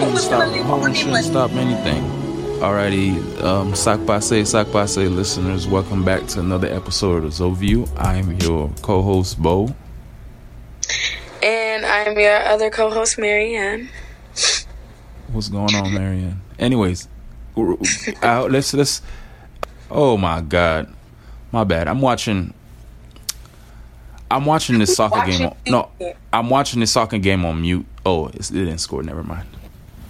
shouldn't stop. Holding shouldn't stop anything. Alrighty, um, Sak Passe, listeners, welcome back to another episode of Zoview. I'm your co-host Bo, and I'm your other co-host Marianne. What's going on, Marianne? Anyways, uh, let's let's. Oh my God, my bad. I'm watching. I'm watching this soccer game. On, no, I'm watching this soccer game on mute. Oh, it didn't score. Never mind.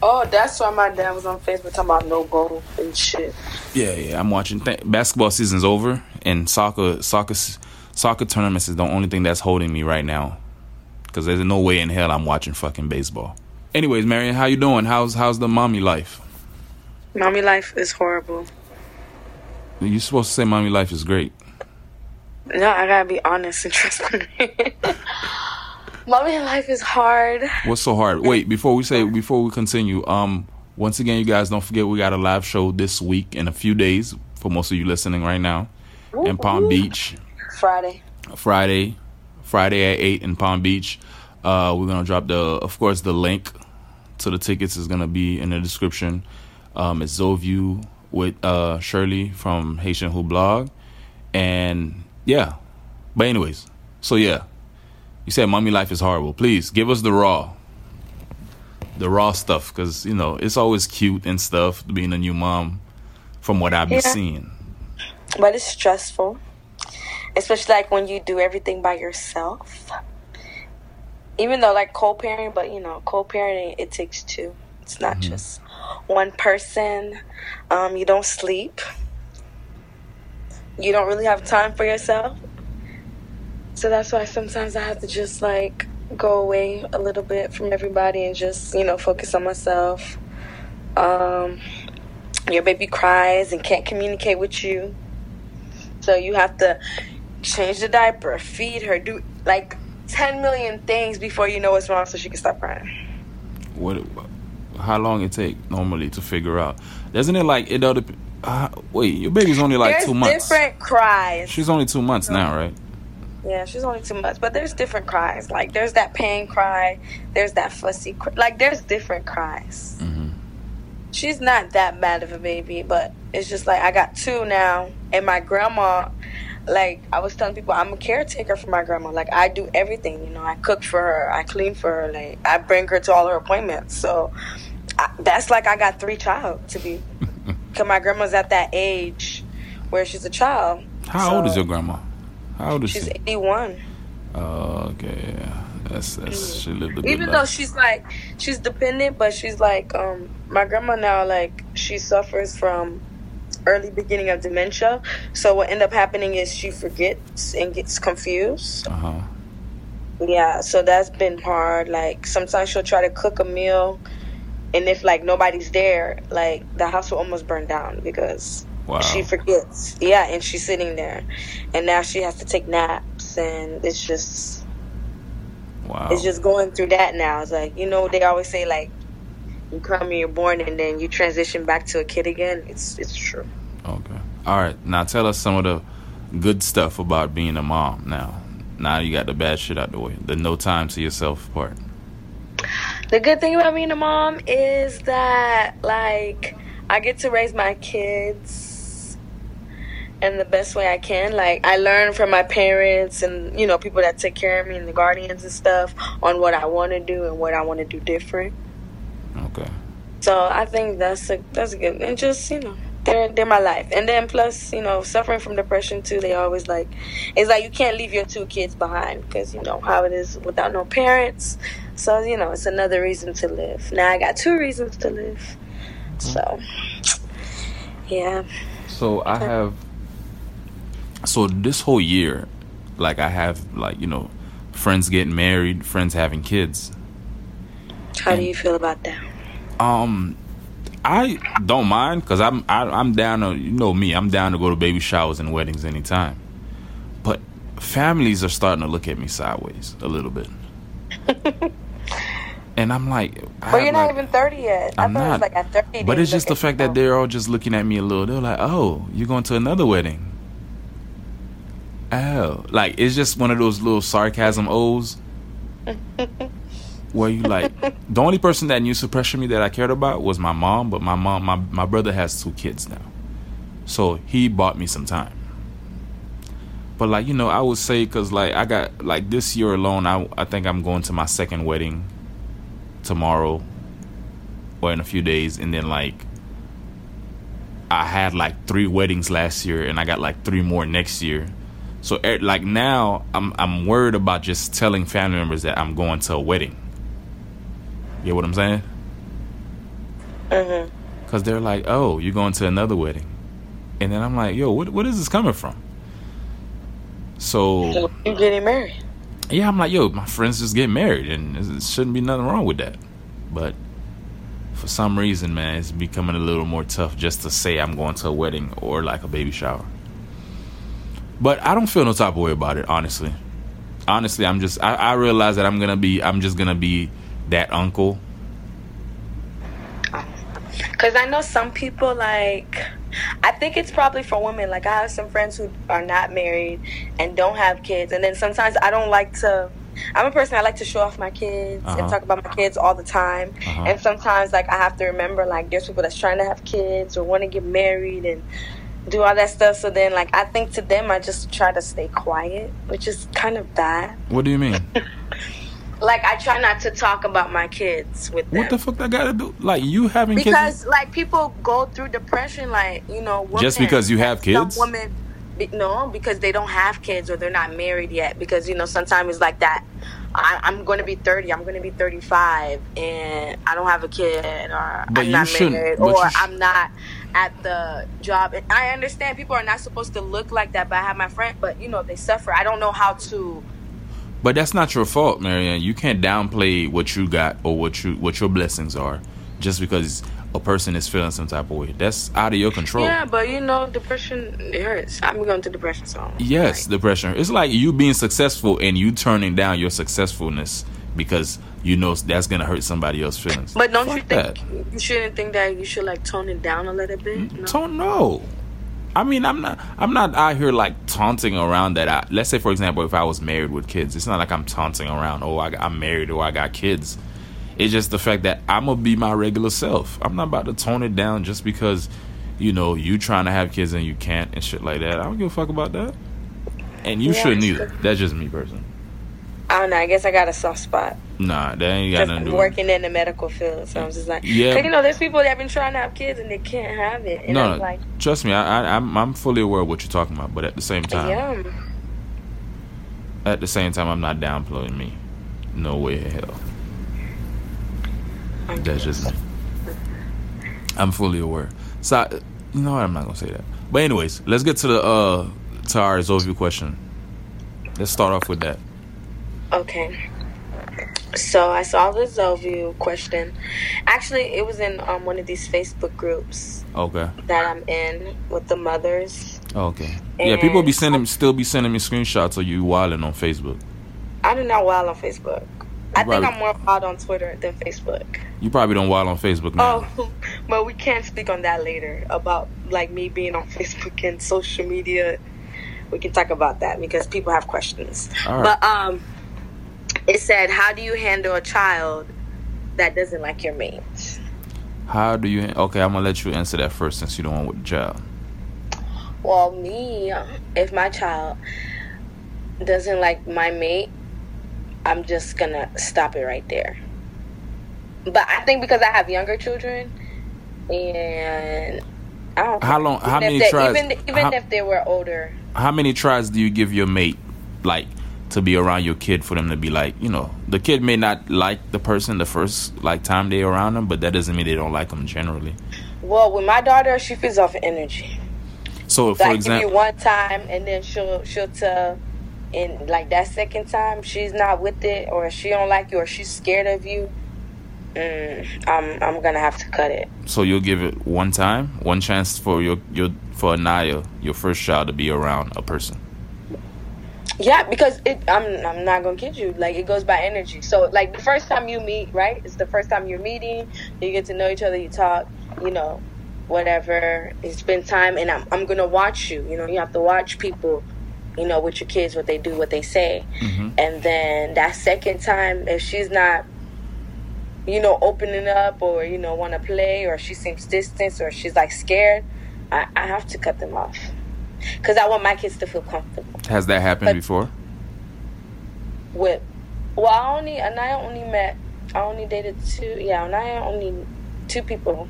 Oh, that's why my dad was on Facebook talking about no goal and shit. Yeah, yeah. I'm watching. Th- basketball season's over, and soccer, soccer, soccer tournaments is the only thing that's holding me right now. Because there's no way in hell I'm watching fucking baseball. Anyways, Marion, how you doing? How's how's the mommy life? Mommy life is horrible. You're supposed to say mommy life is great. No, I gotta be honest and trust me. mommy life is hard. What's so hard? Wait, before we say before we continue, um, once again, you guys don't forget we got a live show this week in a few days for most of you listening right now Ooh, in Palm Beach. Friday. Friday, Friday at eight in Palm Beach. Uh, we're gonna drop the, of course, the link to the tickets is gonna be in the description. Um, it's Zoview with uh, Shirley from Haitian Who Blog, and yeah. But anyways, so yeah, you said mommy life is horrible. Please give us the raw, the raw stuff, because you know it's always cute and stuff being a new mom, from what I've been yeah. seeing. But it's stressful, especially like when you do everything by yourself even though like co-parenting, but you know, co-parenting it takes two. It's not mm-hmm. just one person. Um, you don't sleep. You don't really have time for yourself. So that's why sometimes I have to just like go away a little bit from everybody and just, you know, focus on myself. Um, your baby cries and can't communicate with you. So you have to change the diaper, feed her, do like 10 million things before you know what's wrong so she can stop crying. What? How long it take normally to figure out? Doesn't it like it other? Uh, wait, your baby's only like there's two months. Different cries. She's only two months now, right? Yeah, she's only two months, but there's different cries. Like there's that pain cry, there's that fussy, cry. like there's different cries. Mm-hmm. She's not that bad of a baby, but it's just like I got two now, and my grandma like I was telling people, I'm a caretaker for my grandma. Like I do everything, you know. I cook for her, I clean for her, like I bring her to all her appointments. So I, that's like I got three child to be, because my grandma's at that age where she's a child. How so, old is your grandma? How old is she's she? She's 81. Oh, okay, yeah. That's that's mm. she lived a good Even life. though she's like she's dependent, but she's like um my grandma now like she suffers from early beginning of dementia. So what end up happening is she forgets and gets confused. Uh-huh. Yeah, so that's been hard. Like sometimes she'll try to cook a meal, and if like nobody's there, like the house will almost burn down because wow. she forgets. Yeah, and she's sitting there, and now she has to take naps, and it's just. Wow. It's just going through that now. It's like, you know, they always say like you come and you're born and then you transition back to a kid again. It's it's true. Okay. All right. Now tell us some of the good stuff about being a mom. Now, now you got the bad shit out the way. The no time to yourself part. The good thing about being a mom is that like I get to raise my kids in the best way I can. Like I learn from my parents and you know people that take care of me and the guardians and stuff on what I want to do and what I want to do different. Okay. So I think that's a that's a good and just you know they're they're my life. And then plus you know suffering from depression too. They always like it's like you can't leave your two kids behind because you know how it is without no parents. So you know it's another reason to live. Now I got two reasons to live. Mm-hmm. So yeah. So I have. So this whole year, like I have like you know, friends getting married, friends having kids. How and, do you feel about that? Um, I don't mind because I'm I, am i am down to you know me I'm down to go to baby showers and weddings anytime, but families are starting to look at me sideways a little bit, and I'm like, well, you're not like, even thirty yet. I'm I not. like at thirty. But it's just the fact that they're all just looking at me a little. They're like, oh, you're going to another wedding. Oh, like it's just one of those little sarcasm O's. where you like the only person that used to pressure me that I cared about was my mom, but my mom my my brother has two kids now. So he bought me some time. But like, you know, I would say cuz like I got like this year alone I I think I'm going to my second wedding tomorrow or in a few days and then like I had like 3 weddings last year and I got like 3 more next year. So eh, like now I'm I'm worried about just telling family members that I'm going to a wedding. You know what I'm saying? Mhm. Cause they're like, "Oh, you're going to another wedding," and then I'm like, "Yo, what what is this coming from?" So So you getting married? yeah, I'm like, "Yo, my friends just get married, and it shouldn't be nothing wrong with that." But for some reason, man, it's becoming a little more tough just to say I'm going to a wedding or like a baby shower. But I don't feel no type of way about it, honestly. Honestly, I'm just I, I realize that I'm gonna be I'm just gonna be that uncle. Because I know some people like. I think it's probably for women. Like I have some friends who are not married and don't have kids, and then sometimes I don't like to. I'm a person I like to show off my kids Uh-huh. and talk about my kids all the time. Uh-huh. And sometimes like I have to remember like there's people that's trying to have kids or want to get married and do all that stuff. So then like I think to them I just try to stay quiet, which is kind of bad. What do you mean? Like I try not to talk about my kids with them. what the fuck that got to do? Like you having kids? because like people go through depression like you know women, Just because you have some kids? women be- no because they don't have kids or they're not married yet because you know sometimes it's like that I, i'm going to be 30 i'm going to be 35 and i don't have a kid or But i'm not married or i'm not at the job and i understand people are not supposed to look like that but i have my friend but you know they suffer i don't know how to But that's not your fault, Marianne. You can't downplay what you got or what you what your blessings are just because a person is feeling some type of way. That's out of your control. yeah but you know depression it hurts i'm going through depression so Yes, depression. It's like you being successful and you turning down your successfulness because you know that's gonna hurt somebody else's feelings. But don't Fuck you think that. you shouldn't think that you should like tone it down a little bit? Mm, no? Don't know. I mean, I'm not. I'm not out here like taunting around that. I, let's say, for example, if I was married with kids, it's not like I'm taunting around. Oh, I, I'm married or I got kids. It's just the fact that I'm gonna be my regular self. I'm not about to tone it down just because, you know, you trying to have kids and you can't and shit like that. I don't give a fuck about that. And you Yeah, shouldn't either. That's just me personally. I don't know. I guess I got a soft spot. Nah, that ain't got Just nothing to do. working in the medical field, so I'm just like, Yeah. you know, there's people that have been trying to have kids and they can't have it, and No, like, trust me. I, I, I'm I'm fully aware of what you're talking about, but at the same time, yeah, at the same time, I'm not downplaying me. No way in hell. That's just me. I'm fully aware. So, I, you know what? I'm not gonna say that. But anyways, let's get to the uh to our Zoview question. Let's start off with that. okay. So I saw the Zoview question. Actually, it was in um, one of these Facebook groups Okay. that I'm in with the mothers. Okay. Yeah, people be sending, still be sending me screenshots of you wilding on Facebook. I do not wild on Facebook. I think I'm more wild on Twitter than Facebook. You probably don't wild on Facebook now. Oh, but we can't speak on that later about like me being on Facebook and social media. We can talk about that because people have questions. Right. But um, it said, "How do you handle a child that doesn't like your mate?" How do you? Okay, I'm gonna let you answer that first since you don't want with the child. Well, me, if my child doesn't like my mate, I'm just gonna stop it right there. But I think because I have younger children, and I don't. How long- how many tries- Even even how- if they were older, How many tries do you give your mate, like, to be around your kid for them to be like, you know, the kid may not like the person the first like time they around them, but that doesn't mean they don't like them generally. well, with my daughter, she feeds off energy. So, So for I give you example, one time, and then she'll she'll tell, and like that second time, she's not with it, or she don't like you, or she's scared of you. Mm, I'm I'm gonna have to cut it. so you'll give it one time, one chance for your your for Anaya, your first child, to be around a person. Yeah, because it, I'm I'm not gonna kid you. Like it goes by energy. So like the first time you meet, right? It's the first time you're meeting. You get to know each other. You talk. You know, whatever. You spend time, and I'm I'm gonna watch you. You know, you have to watch people. You know, with your kids, what they do, what they say, Mm-hmm. and then that second time, if she's not you know, opening up or you know want to play, or she seems distant, or she's like scared, I, I have to cut them off because I want my kids to feel comfortable. Has that happened But- before? With well, I only and I only met, I only dated two. Yeah, and I only two people,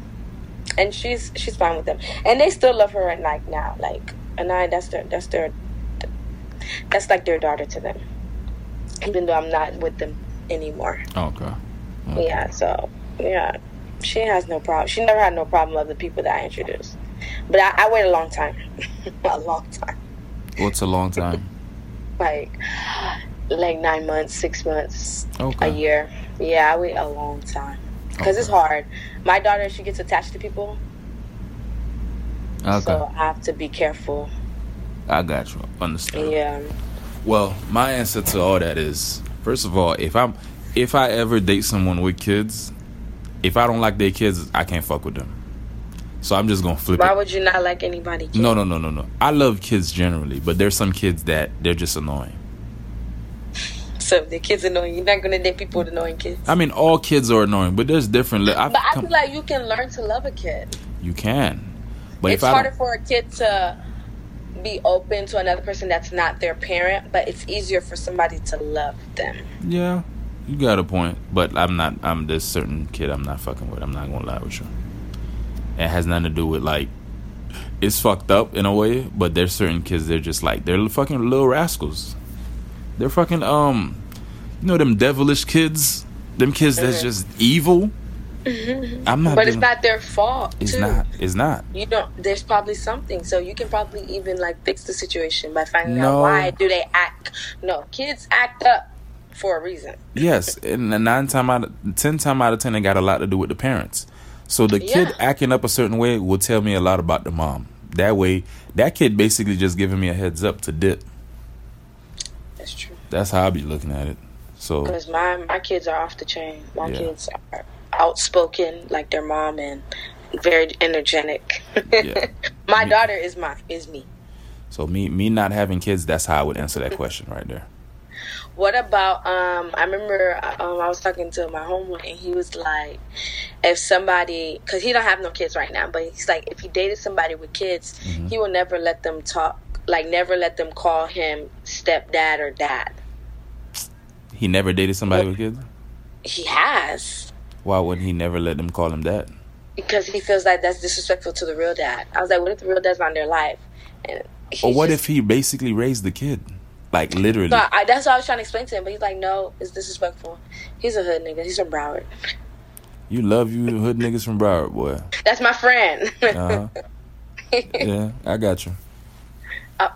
and she's she's fine with them, and they still love her and like now, like and I that's their that's their that's like their daughter to them, even though I'm not with them anymore. Okay. Yeah, so yeah, she has no problem. She never had no problem of the people that I introduced, but I, I wait a long time, a long time, What's a long time? like like nine months, six months, Okay. a year. Yeah, I wait a long time because it's hard. My daughter, she gets attached to people, Okay. so I have to be careful. I got you. Understand. Yeah, Well, my answer to all that is first of all, if I'm if I ever date someone with kids, if I don't like their kids, I can't fuck with them. So I'm just gonna flip why it. would you not like anybody? kid? No, no, no, no, no. I love kids generally, but there's some kids that they're just annoying. So if the kids annoying, you're not gonna date people with annoying kids. I mean, all kids are annoying, but there's different. But I feel like you can learn to love a kid. you can, but it's harder for a kid to be open to another person that's not their parent, but it's easier for somebody to love them. yeah, you got a point. But I'm not. I'm this certain kid. I'm not fucking with. I'm not gonna lie with you. It has nothing to do with like. It's fucked up in a way, but there's certain kids. They're just like they're fucking little rascals. They're fucking um, you know them devilish kids. Them kids that's Mhm. just evil. Mm-hmm. I'm not. But it's not their fault. It's too. not. It's not. You don't. There's probably something, so you can probably even like fix the situation by finding No. out why do they act. No, kids act up for a reason. Yes, and nine time out of ten time out of ten, it got a lot to do with the parents. So the kid Yeah. acting up a certain way will tell me a lot about the mom. That way, that kid basically just giving me a heads up to dip. That's true. That's how I be looking at it. So Because my my kids are off the chain. My Yeah. kids are outspoken like their mom and very energetic. Yeah. my Me- daughter is my is me. so me me not having kids, that's how I would answer that question right there. What about um I remember um I was talking to my homeboy and he was like if somebody cuz he don't have no kids right now but he's like if he dated somebody with kids Mm-hmm. he will never let them talk like never let them call him stepdad or dad. He never dated somebody with kids. He has Why wouldn't he never let them call him that? because he feels like that's disrespectful to the real dad. I was like what if the real dad's not in their life? And Or what just- if he basically raised the kid, like literally? No, I, that's what I was trying to explain to him, but he's like, no, it's disrespectful. He's a hood nigga. He's from Broward. You love you hood niggas from Broward, boy. That's my friend. Uh huh. yeah, I got you. Uh,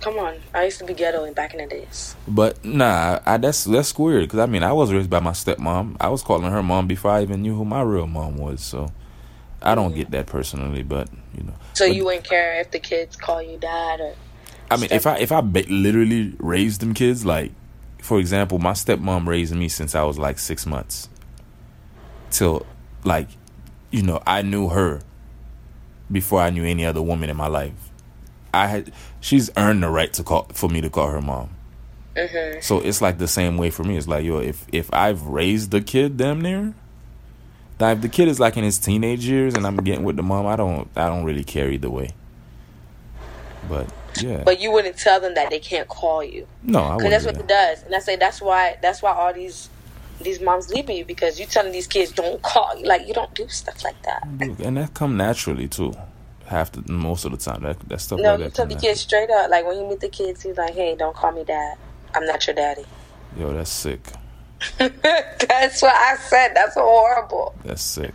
come on, I used to be ghetto in back in the days. But nah, I, that's that's weird because I mean I was raised by my stepmom. I was calling her mom before I even knew who my real mom was. So I don't get that personally, but you know. So But- you wouldn't care if the kids call you dad or I mean, if I if I ba- literally raised them kids, like for example, my stepmom raised me since I was like six months, till like you know I knew her before I knew any other woman in my life. I had she's earned the right to call for me to call her mom. Mhm. So it's like the same way for me. It's like yo, if if I've raised the kid damn near, now if the kid is like in his teenage years and I'm getting with the mom, I don't I don't really care either way. But yeah, but you wouldn't tell them that they can't call you no, I because wouldn't that's what that. it does. And I say that's why that's why all these these moms leaving you because you telling these kids don't call you like you don't do stuff like that. and that come naturally too. Half the most of the time, that that stuff No, like you tell the kids straight up like when you meet the kids, he's like, hey, don't call me dad. I'm not your daddy. Yo, that's sick. that's what I said. That's horrible. That's sick.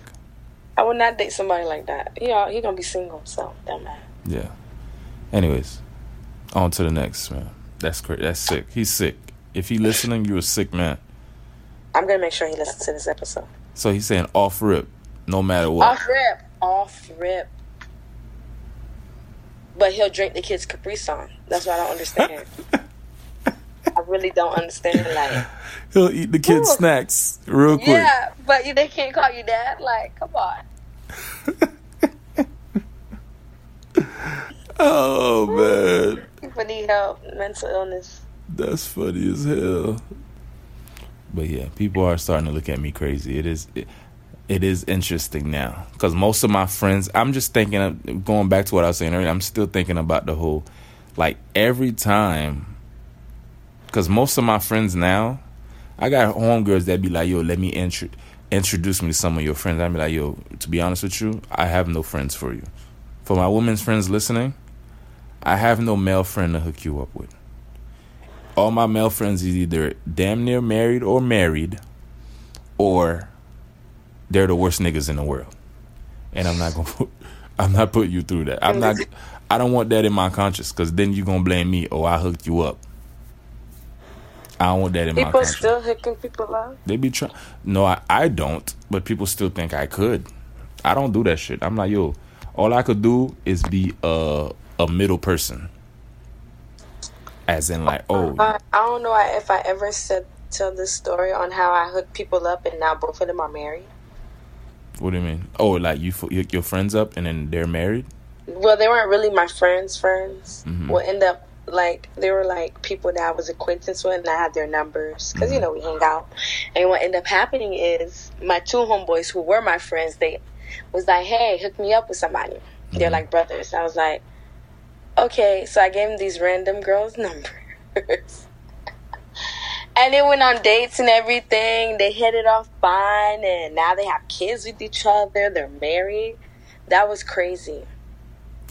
I would not date somebody like that. He al- he gonna be single, so don't matter. Yeah. Anyways, on to the next man. That's great. That's sick. He's sick. If he listening, you a sick man. I'm gonna make sure he listens to this episode. So he's saying off rip, no matter what. Off rip, off rip. But he'll drink the kids' Capri Sun. That's what I don't understand. I really don't understand. Like, He'll eat the kids' Ooh. snacks real quick. yeah, but they can't call you dad. Like, come on. Oh man, People need help. Mental illness. that's funny as hell. But yeah, people are starting to look at me crazy. It is it, it is interesting now because most of my friends. I'm just thinking of going back to what I was saying earlier. I'm still thinking about the whole like every time because most of my friends now. I got homegirls that be like, "Yo, let me intro- introduce me to some of your friends." I be like, "Yo, to be honest with you, I have no friends for you." For my women's friends listening, I have no male friend to hook you up with. All my male friends is either damn near married or married, or they're the worst niggas in the world. And I'm not gonna put, I'm not putting you through that. I'm not. I don't want that in my conscience because then you gonna blame me. Oh, I hooked you up. I don't want that in my conscience. People still hooking people up. They be trying. No, I, I don't. But people still think I could. I don't do that shit. I'm like, yo, all I could do is be a a middle person. As in, like, oh, I, I don't know if I ever said tell this story on how I hooked people up and now both of them are married. What do you mean? Oh, like you fo- hook your friends up and then they're married. Well, they weren't really my friends' friends. Mhm. We'll end up like they were like people that I was acquaintance with, and I had their numbers because you know we hang out. And what ended up happening is my two homeboys who were my friends, they was like, "Hey, hook me up with somebody." They're like brothers. I was like, "Okay." So I gave them these random girls' numbers. And they went on dates and everything. They hit it off fine, and now they have kids with each other. They're married. That was crazy.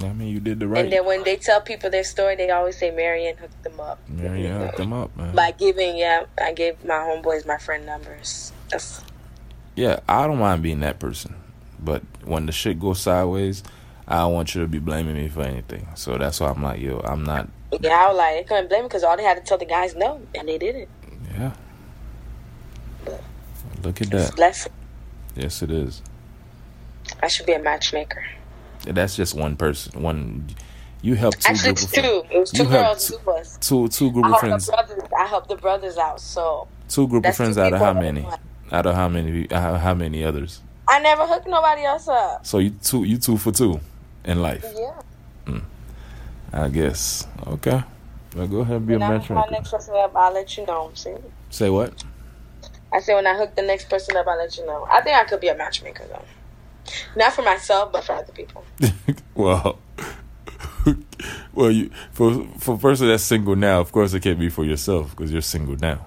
I mean, you did the right. And then when they tell people their story, they always say Marion hooked them up. yeah, yeah, hook them up, man. By giving, yeah, I gave my homeboys my friend numbers. That's yeah, I don't mind being that person, but when the shit goes sideways, I don't want you to be blaming me for anything. So that's why I'm like, yo, I'm not. yeah. I was like, they couldn't blame me because all they had to tell the guys no, and they did it. Yeah. Look at that. blessing. Yes, it is. I should be a matchmaker. That's just one person. One. You helped two Actually, group it's of friends. two. It was two You girls, two- two boys. Two two group of friends. brothers. I helped the brothers out. So Two group of friends out of how many? Out of how many? How, how many others? I never hooked nobody else up. So you two you two for two in life, Yeah. Hmm. I guess. Okay. Well, go ahead and be a When I hook my matchmaker. next person up, I'll let you know. See. Say what? I say when I hook the next person up, I'll let you know. I think I could be a matchmaker though. Not for myself, but for other people. well, well, you for for a person that's single now, of course it can't be for yourself because you're single now.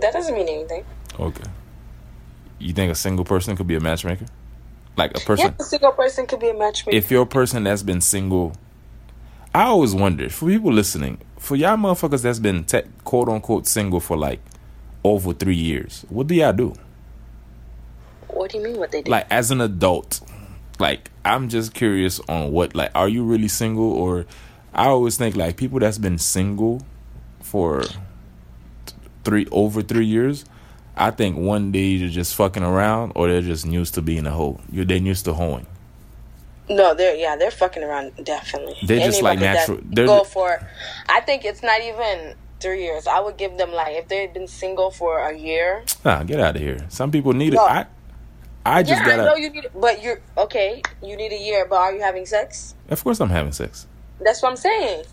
That doesn't mean anything. Okay. You think a single person could be a matchmaker? Like a person, Yes, a single person could be a matchmaker. if you're a person that's been single, I always wonder for people listening, for y'all motherfuckers that's been te- quote unquote single for like over three years, what do y'all do? what do you mean? What they do? Like as an adult, like I'm just curious on what like are you really single or I always think like people that's been single for three over three years. I think one day you're just fucking around, or they're just used to being a hoe. You're they're used to hoeing. No, they're yeah, they're fucking around definitely. They're just like natural- they're Go for. I think it's not even three years. I would give them like if they've been single for a year. Nah, get out of here. Some people need No. it. I, I just yeah, I know you need, but you're okay. You need a year, but are you having sex? Of course, I'm having sex. That's what I'm saying.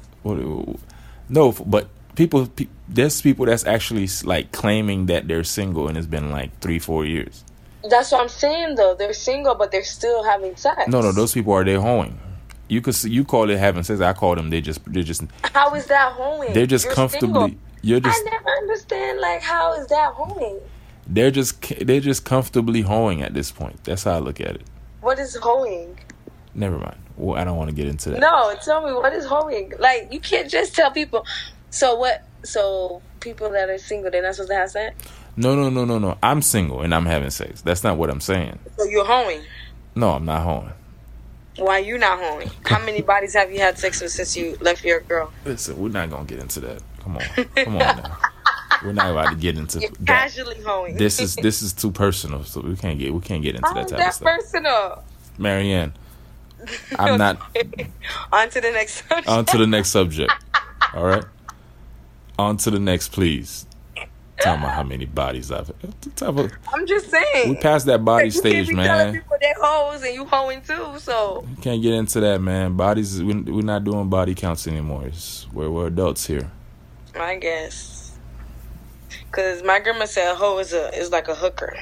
No, but people, there's people that's actually like claiming that they're single and it's been like three, four years. That's what I'm saying though. They're single, but they're still having sex. No, no, those people are they hoeing. You could you call it having sex. I call them they just they're just How is that hoeing? they're just You're comfortably. single. You're just I never understand like how is that hoeing? they're just they're just comfortably hoeing at this point. That's how I look at it. What is hoeing? Never mind. Well, I don't want to get into that. No, tell me what is hoeing. Like you can't just tell people. So what? So people that are single, they're not supposed to have sex. No, no, no, no, no. I'm single and I'm having sex. That's not what I'm saying. So you're hoeing. No, I'm not hoeing. Why you not hoeing? How many bodies have you had sex with since you left your girl? Listen, we're not gonna get into that. Come on, come on now. We're not about to get into You're that. casually hoeing. This is this is too personal, so we can't get we can't get into How that is type of that stuff. personal? Marianne, I'm not. On to the next subject. On to the next subject. All right. On to the next, please. Tell me how many bodies I've. Me- I'm just saying. We passed that body you stage, can't be telling man. people they hoes and you hoeing too. So We can't get into that, man. Bodies, we- we're not doing body counts anymore. It's, we're we're adults here. I guess Cause my grandma said a hoe is a is like a hooker.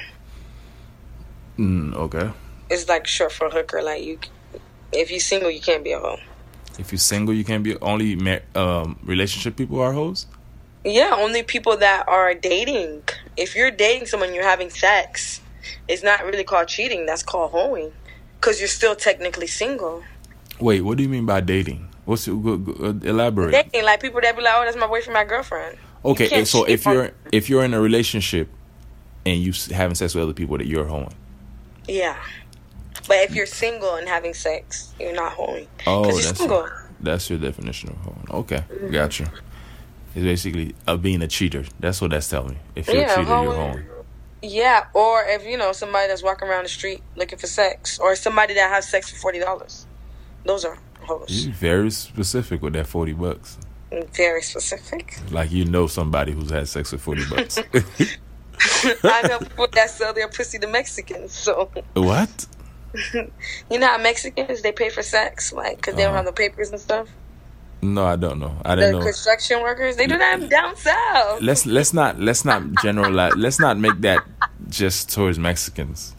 Mm, okay. It's like short for hooker. Like you, if you single, you can't be a hoe. If you're single, you can't be only mar- um, relationship people are hoes. Yeah, only people that are dating. If you're dating someone, you're having sex. It's not really called cheating. That's called hoeing, because you're still technically single. Wait, what do you mean by dating? What's it, go, go, elaborate? Dating, like people that be like, "Oh, that's my boyfriend, my girlfriend." Okay, so if you're if you're in a relationship and you having sex with other people, that you're hoeing. yeah, but if you're single and having sex, you're not hoeing. Oh, that's your, that's your definition of hoeing. Okay, mm-hmm. gotcha. It's basically uh, being a cheater. That's what that's telling me. If you're Yeah, a cheater, you're hoeing. Yeah, or if you know somebody that's walking around the street looking for sex, or somebody that has sex for forty dollars, those are hoes. You're very specific with that forty bucks. Very specific. Like you know somebody who's had sex with forty bucks. I know people that sell their pussy to Mexicans. So what? you know how Mexicans they pay for sex, like because they don't Uh-huh. have the papers and stuff. No, I don't know. I didn't know. construction workers they do that down south. Let's let's not let's not generalize. let's not make that just towards Mexicans.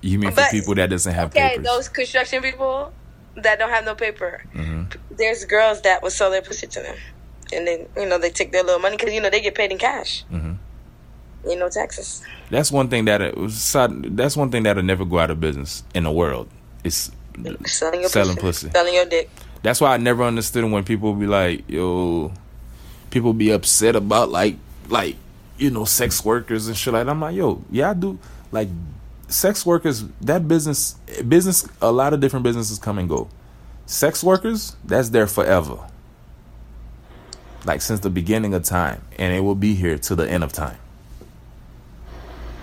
You mean for people that doesn't have Okay, papers? those construction people that don't have no paper. hmm There's girls that will sell their pussy to them, and then you know they take their little money because you know they get paid in cash. hmm You know taxes. That's one thing that it was that's one thing that'll never go out of business in the world. It's Selling your Selling pussy. Selling your dick. That's why I never understood when people be like, "Yo," people be upset about like like you know sex workers and shit like. that. I'm like, "Yo, yeah, I do." Like sex workers, that business business. A lot of different businesses come and go. Sex workers, that's there forever. Like since the beginning of time, and it will be here till the end of time.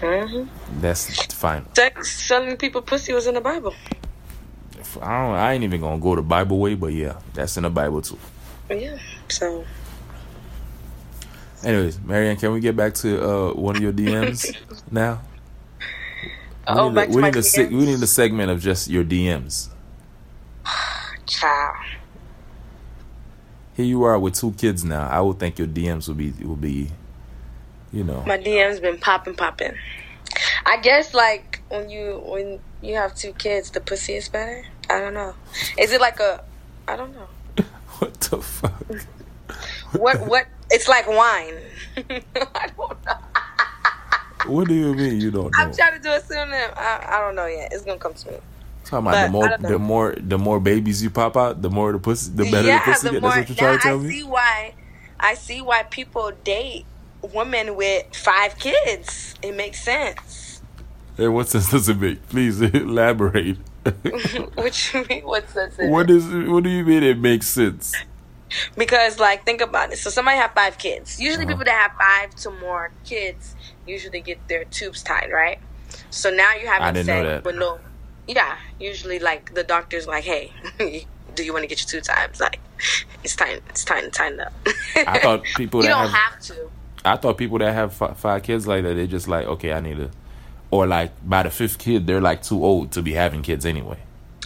hmm That's fine. Sex selling people pussy was in the Bible. I don't. I ain't even gonna go the Bible way, but yeah, that's in the Bible too. Yeah. So Anyways, Marianne, can we get back to uh, one of your DMs now? We Oh, need, back a, to we, my need a se- we need a segment of just your DMs. child. Here you are with two kids now. I would think your DMs would be will be, you know, My DM's been popping, popping. I guess like when you when you have two kids, the pussy is better. I don't know. Is it like a? I don't know. what the fuck? What what? It's like wine. I don't know. What do you mean you don't know? I'm trying to do a synonym. I, I don't know yet. It's gonna come to me. Talking about the more the more the more babies you pop out, the more the pussy, the better yeah, the pussy the get. more That's what you're trying to tell I me. see why. I see why people date women with five kids. It makes sense. Hey, what sense does it make? Please elaborate. Which mean what's that? what is? What do you mean it makes sense? Because like think about it. So somebody have five kids. Usually Uh-huh. people that have five to more kids usually get their tubes tied, right? So now having I didn't know sex that. with no Yeah. Usually like the doctor's like, Hey, do you want to get your two times? Like it's time it's time to tighten up. I thought people You that don't have- have to. I thought people that have fi- five kids like that, they just like, okay, I need to, or like by the fifth kid, they're like too old to be having kids anyway.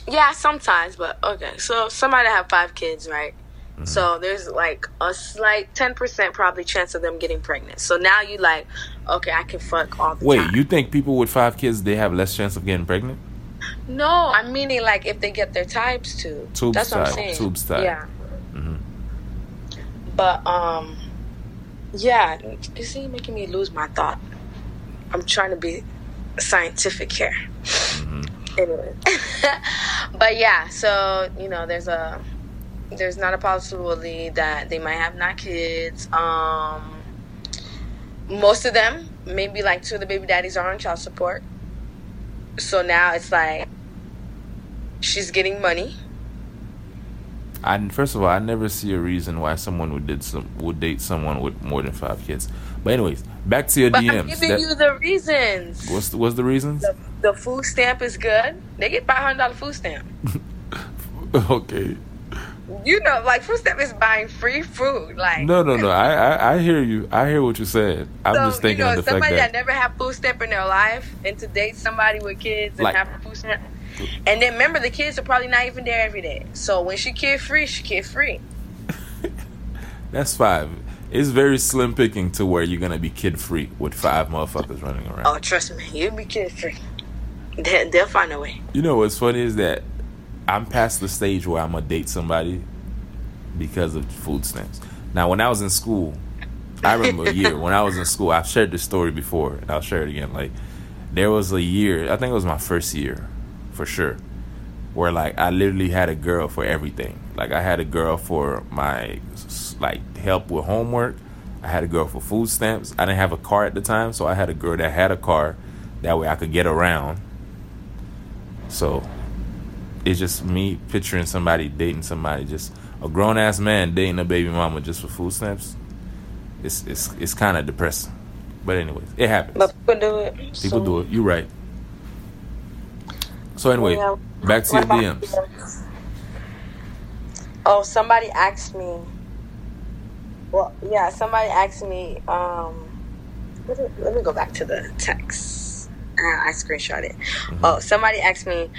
Yeah, sometimes, but okay. So somebody have five kids, right? Mm-hmm. So there's like a slight ten percent probably chance of them getting pregnant. So now you like, okay, I can fuck all the Wait, time. you think people with five kids they have less chance of getting pregnant? No, I'm meaning like if they get their types too. Tubes That's what I'm saying. tubes tied. Yeah. Mhm. But um, yeah. You see, making me lose my thought. I'm trying to be scientific here. Mm-hmm. Anyway, but yeah. So you know, there's a there's not a possibility that they might have not kids. Um, most of them, maybe like two of the baby daddies are on child support. So now it's like she's getting money. I first of all, I never see a reason why someone would did some would date someone with more than five kids. But anyways, back to your But I'm giving That- you the reasons. what's the, what's the reasons? The, the food stamp is good. They get five hundred dollar food stamp. okay, You know, like food stamp is buying free food. Like no, no, no. I, I I hear you. I hear what you said. I'm so, just thinking you know, of the fact somebody that that, never had food stamp in their life and to date somebody with kids and Like- have food stamp. And then remember the kids are probably not even there every day. So when she kid free, she kid free. That's five. It's very slim picking to where you're gonna be kid free with five motherfuckers running around. Oh, trust me, you'll be kid free. They, they'll find a way. You know what's funny is that I'm past the stage where I'm gonna date somebody because of food stamps. Now, when I was in school, I remember a year when I was in school. I've shared this story before, and I'll share it again. Like, there was a year. I think it was my first year, for sure, where like I literally had a girl for everything. Like, I had a girl for my like help with homework. I had a girl for food stamps. I didn't have a car at the time, so I had a girl that had a car. That way, I could get around. So, it's just me picturing somebody dating somebody, just a grown ass man dating a baby mama just for food stamps it's it's it's kind of depressing. But anyways, it happens. But people do it. People so. do it. You're right. So anyway, Yeah. back to your DMs. DMs? Oh, somebody asked me. Well, yeah, somebody asked me. Um, let me, let me go back to the text. Uh, I screenshot it. Mm-hmm. Oh, somebody asked me.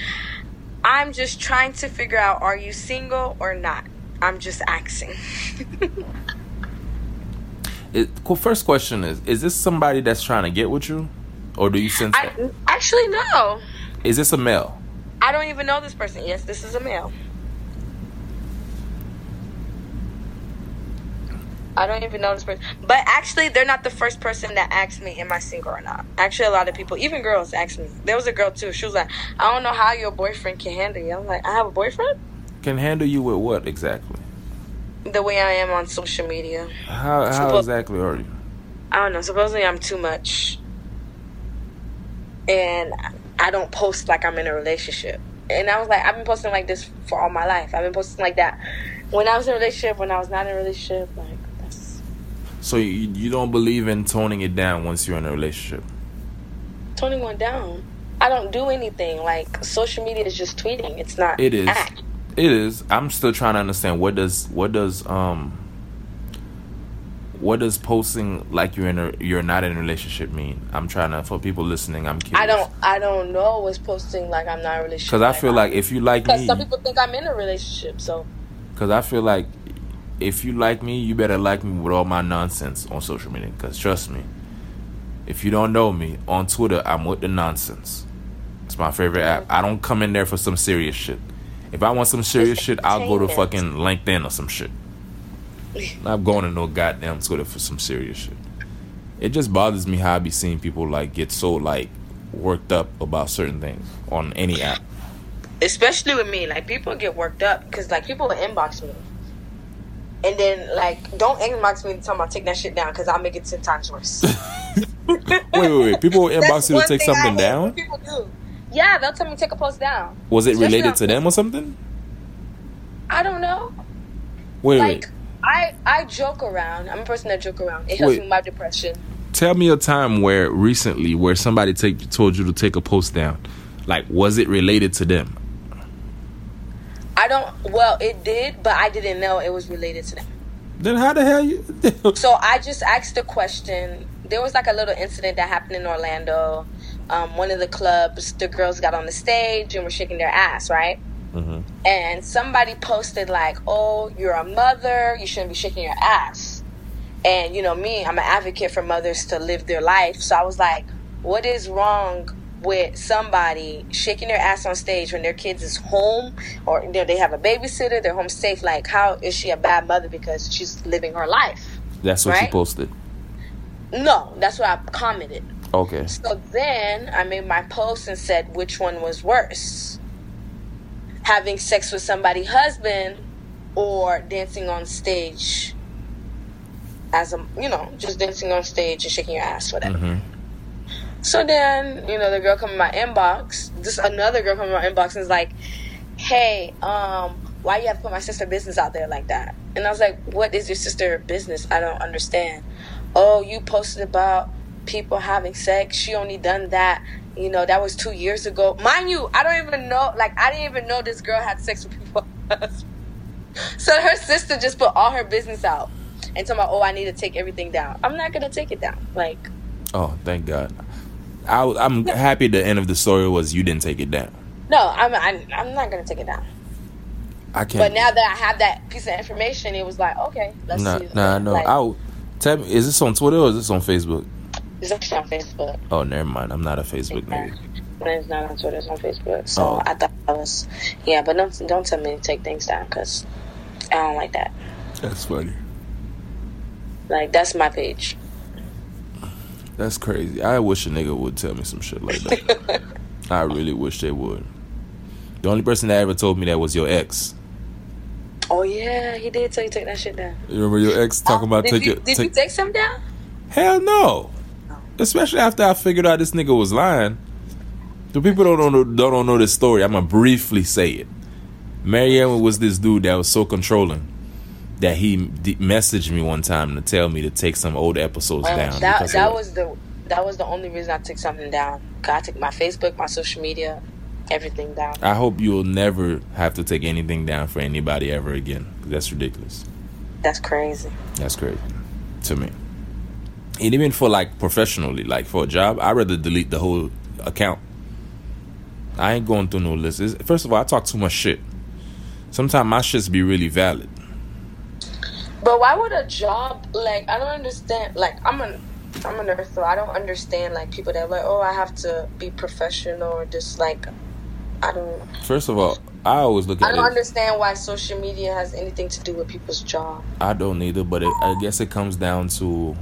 I'm just trying to figure out: Are you single or not? I'm just asking. It, cool, first question is: Is this somebody that's trying to get with you, or do you sense? I actually no. Is this a male? I don't even know this person. Yes, this is a male. I don't even know this person. But actually, they're not the first person that asked me, Am I single or not? Actually, a lot of people, even girls, asked me. There was a girl too. She was like, I don't know how your boyfriend can handle you. I'm like, I have a boyfriend? Can handle you with what exactly? The way I am on social media. How how Suppo- exactly are you? I don't know. Supposedly, I'm too much. And I don't post like I'm in a relationship. And I was like, I've been posting like this for all my life. I've been posting like that when I was in a relationship, when I was not in a relationship. Like, that's So you you don't believe in toning it down once you're in a relationship? toning one down. I don't do anything. Like, social media is just tweeting. It's not. It is. act. It is. I'm still trying to understand what does what does um what does posting like you're in a you're not in a relationship mean? I'm trying to for people listening. I'm curious. I don't. I don't know what's posting like I'm not in a relationship. because I feel like if you like me because some people think I'm in a relationship. So because I feel like if you like me, you better like me with all my nonsense on social media. Because trust me, if you don't know me on Twitter, I'm with the nonsense. It's my favorite app. I don't come in there for some serious shit. If I want some serious shit, I'll go to fucking LinkedIn or some shit. Not going to no goddamn Twitter for some serious shit. It just bothers me how I be seeing people like get so like worked up about certain things on any app. especially with me, like people get worked up because like people will inbox me, and then like don't inbox me talking about take that shit down because I'll make it ten times worse. Wait, wait, wait. People will inbox you to take something down? People do. Yeah, they'll tell me to take a post down. Was it Especially related to them or something? I don't know. Wait, Like wait. I I joke around. I'm a person that joke around. It helps Wait. me with my depression. Tell me a time where recently where somebody take told you to take a post down. Like, was it related to them? I don't. Well, it did, but I didn't know it was related to them. Then how the hell you? So I just asked a question. There was like a little incident that happened in Orlando. Um, one of the clubs, the girls got on the stage and were shaking their ass, right? Mhm. And somebody posted like, "Oh, you're a mother. You shouldn't be shaking your ass." And you know me, I'm an advocate for mothers to live their life. So I was like, "What is wrong with somebody shaking their ass on stage when their kids is home or you know, they have a babysitter, they're home safe? Like, how is she a bad mother because she's living her life?" That's what you Right? posted. No, that's what I commented. Okay. So then I made my post and said which one was worse. Having sex with somebody's husband or dancing on stage as a you know, just dancing on stage and shaking your ass, whatever. hmm So then, you know, the girl come in my inbox, just another girl come in my inbox and is like, Hey, um, why you have to put my sister business out there like that? And I was like, What is your sister business? I don't understand. Oh, you posted about people having sex. She only done that. You know, that was two years ago. Mind you, I don't even know like I didn't even know this girl had sex with people. so her sister just put all her business out and told me, Oh, I need to take everything down. I'm not gonna take it down. Like Oh, thank God. I, I'm happy the end of the story was you didn't take it down. No, I'm, I'm I'm not gonna take it down. I can't. But now that I have that piece of information, it was like, okay, let's nah, see. nah, no. Like, I, Tell me, is this on Twitter or is this on Facebook? It's actually on Facebook. Oh, never mind. I'm not a Facebook nigga. But it's not on Twitter. It's on Facebook. So Oh. I thought I was. Yeah, but don't don't tell me to take things down because I don't like that. That's funny. Like that's my page. That's crazy. I wish a nigga would tell me some shit like that. I really wish they would. The only person that ever told me that was your ex. Oh yeah, he did tell you take that shit down. You remember your ex talking about did take you, it? Did take- you take some down? Hell no. Especially after I figured out this nigga was lying. The people don't know don't, don't know this story. I'm gonna briefly say it. Marianne was this dude that was so controlling that he d- messaged me one time to tell me to take some old episodes down. that that was the that was the only reason I took something down. I took my Facebook, my social media, everything down. I hope you'll never have to take anything down for anybody ever again. That's ridiculous. That's crazy. That's crazy to me. And even for like professionally, like for a job, I'd rather delete the whole account. I ain't going through no list. It's- First of all, I talk too much shit. Sometimes my shits be really valid. But why would a job like I don't understand like I'm a I'm a nurse so I don't understand like people that are like oh I have to be professional or just like I don't First of all, I always look at I don't it. understand why social media has anything to do with people's job. I don't either, but it, I guess it comes down to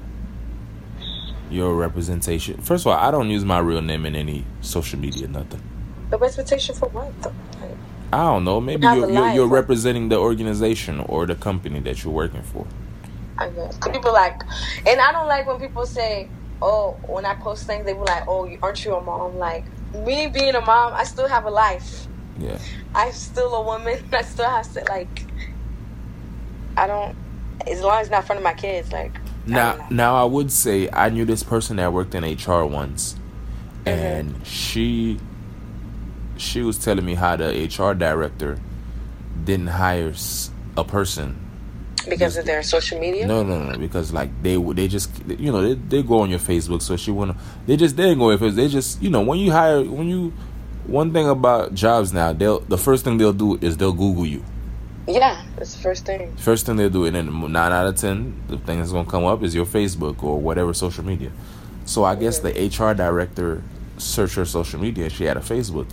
your representation. First of all, I don't use my real name in any social media, nothing. The representation for what though? Like, I don't know. Maybe you're, you're, life. you're representing the organization or the company that you're working for. I guess people like, and I don't like when people say, "Oh, when I post things, they were like, oh, you- aren't you a mom?" Like me being a mom, I still have a life. Yeah. I'm still a woman. I still have to like. I don't. As long as not in front of my kids, like. Now, now I would say I knew this person that worked in HR once, Mm-hmm. and she, she was telling me how the HR director didn't hire a person. because of their social media. No, no, no, because like they would- they just you know they, they go on your Facebook, so she wanna they just they ain't go if they just you know when you hire when you one thing about jobs now they'll the first thing they'll do is they'll Google you. Yeah, that's the first thing. First thing they'll do, and then nine out of ten, the thing that's gonna come up is your Facebook or whatever social media. So I guess the HR director searched her social media. She had a Facebook,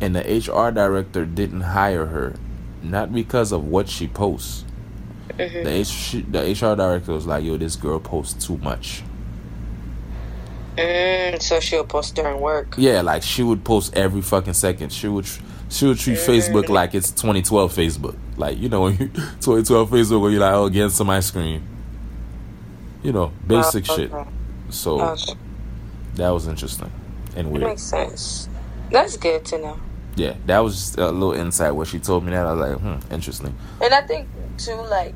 and the HR director didn't hire her, not because of what she posts. The, H, the HR director was like, "Yo, this girl posts too much." Mm, so she'll post during work. Yeah, like she would post every fucking second. She would she would treat Facebook like it's 2012 Facebook. Like you know, when you 2012 Facebook, where you're like, "Oh, getting some ice cream." You know, basic Oh, shit. okay. So Okay. that was interesting and weird. makes sense. That's good to know. Yeah, that was just a little insight where she told me that. I was like, hmm, interesting. And I think too, like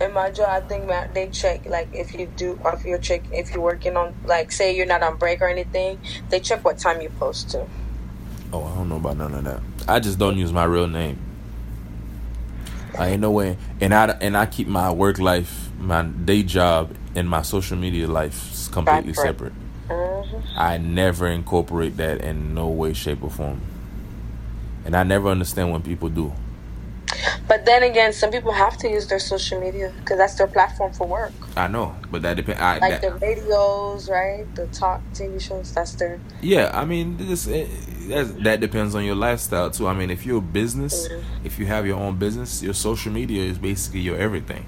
in my job, I think they check like if you do, or if you're check, if you're working on, like say you're not on break or anything, they check what time you post to. Oh, I don't know about none of that. I just don't use my real name. I ain't no way, and I and I keep my work life, my day job, and my social media life completely Separate. separate. hmm I never incorporate that in no way, shape, or form. And I never understand when people do. But then again, some people have to use their social media because that's their platform for work. I know, but that depends. Like that, the radios, right? The talk TV shows. That's their. yeah, I mean, this eh, that depends on your lifestyle too. I mean, if you're a business, Mhm. if you have your own business, your social media is basically your everything.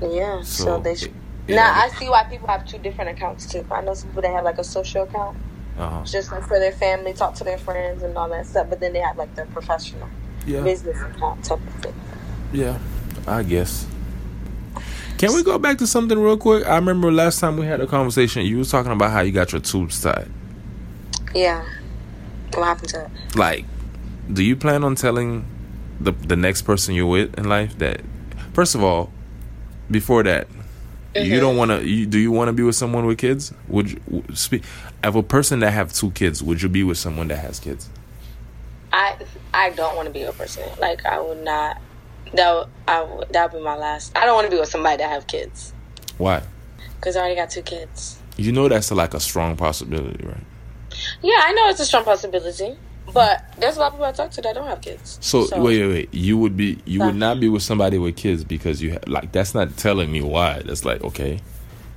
Yeah. So, So, they. Should, yeah. Now I see why people have two different accounts too. I know some people that have like a social account, Uh-huh. just like for their family, talk to their friends and all that stuff. But then they have like their professional Yeah, business account type of thing. yeah, I guess. Can we go back to something real quick? I remember last time we had a conversation. You was talking about how you got your tubes tied. Yeah. What happened to it? like do you plan on telling the the next person you're with in life that first of all before that you mm-hmm. don't want to you, do you want to be with someone with kids would you speak of a person that have two kids would you be with someone that has kids I I don't want to be a person. Like I would not. That would, I would, that would be my last. I don't want to be with somebody that have kids why because I already got two kids. you know that's like a strong possibility right Yeah, I know it's a strong possibility, but there's a lot of people I talk to that don't have kids. so, wait wait wait you would be you would not be with somebody with kids because you ha- like that's not telling me why that's like okay